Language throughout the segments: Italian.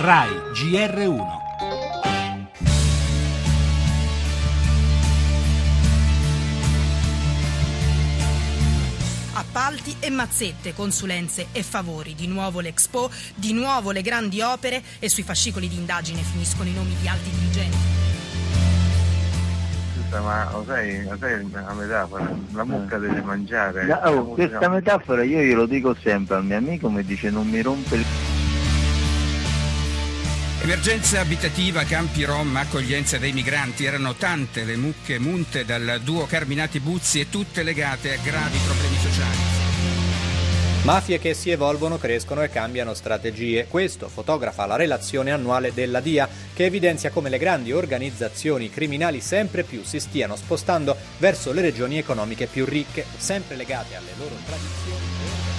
RAI GR1. appalti e mazzette, consulenze e favori. Di nuovo l'Expo, di nuovo le grandi opere e sui fascicoli di indagine finiscono i nomi di alti dirigenti. Ma lo sai, lo sai la metafora? La mucca deve mangiare. No, oh, questa metafora io glielo dico sempre al mio amico, mi dice non mi rompe il Emergenza abitativa, campi rom, accoglienza dei migranti. Erano tante le mucche munte dal duo Carminati Buzzi e tutte legate a gravi problemi sociali. Mafie che si evolvono, crescono e cambiano strategie. Questo fotografa la relazione annuale della DIA, che evidenzia come le grandi organizzazioni criminali sempre più si stiano spostando verso le regioni economiche più ricche, sempre legate alle loro tradizioni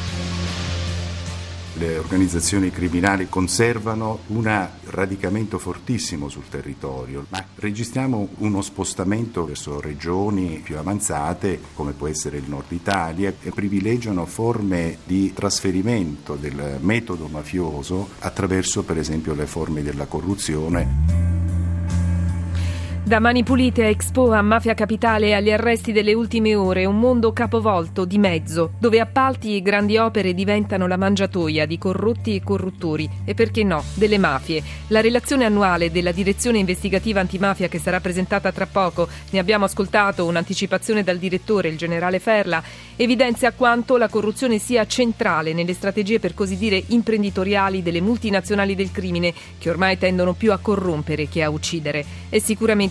le organizzazioni criminali conservano un radicamento fortissimo sul territorio, ma registriamo uno spostamento verso regioni più avanzate, come può essere il nord Italia, e privilegiano forme di trasferimento del metodo mafioso attraverso per esempio le forme della corruzione. Da Mani Pulite a Expo a Mafia Capitale agli arresti delle ultime ore, un mondo capovolto di mezzo, dove appalti e grandi opere diventano la mangiatoia di corrotti e corruttori e perché no, delle mafie. La relazione annuale della Direzione Investigativa Antimafia che sarà presentata tra poco, ne abbiamo ascoltato un'anticipazione dal direttore, il generale Ferla, evidenzia quanto la corruzione sia centrale nelle strategie per così dire imprenditoriali delle multinazionali del crimine, che ormai tendono più a corrompere che a uccidere. È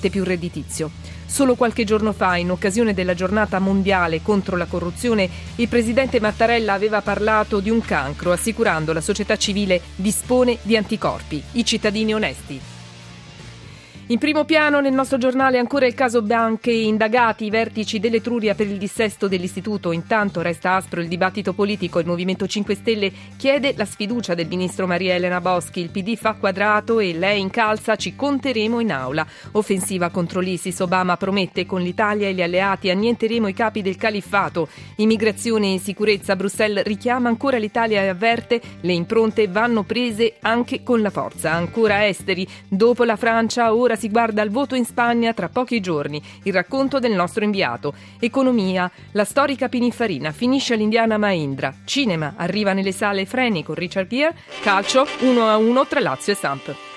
sicuramente più redditizio. Solo qualche giorno fa, in occasione della giornata mondiale contro la corruzione, il presidente Mattarella aveva parlato di un cancro, assicurando la società civile dispone di anticorpi, i cittadini onesti. In primo piano nel nostro giornale ancora il caso Banche, indagati i vertici dell'Etruria per il dissesto dell'istituto. Intanto resta aspro il dibattito politico. Il Movimento 5 Stelle chiede la sfiducia del ministro Maria Elena Boschi. Il PD fa quadrato e lei incalza ci conteremo in aula. Offensiva contro l'ISIS. Obama promette con l'Italia e gli alleati annienteremo i capi del califfato. Immigrazione e sicurezza. Bruxelles richiama ancora l'Italia e avverte le impronte vanno prese anche con la forza. Ancora esteri. Dopo la Francia ora si guarda al voto in Spagna tra pochi giorni. Il racconto del nostro inviato. Economia. La storica Pininfarina finisce all'Indiana Maindra. Cinema. Arriva nelle sale Freni con Richard Gere. Calcio 1-1 tra Lazio e Samp.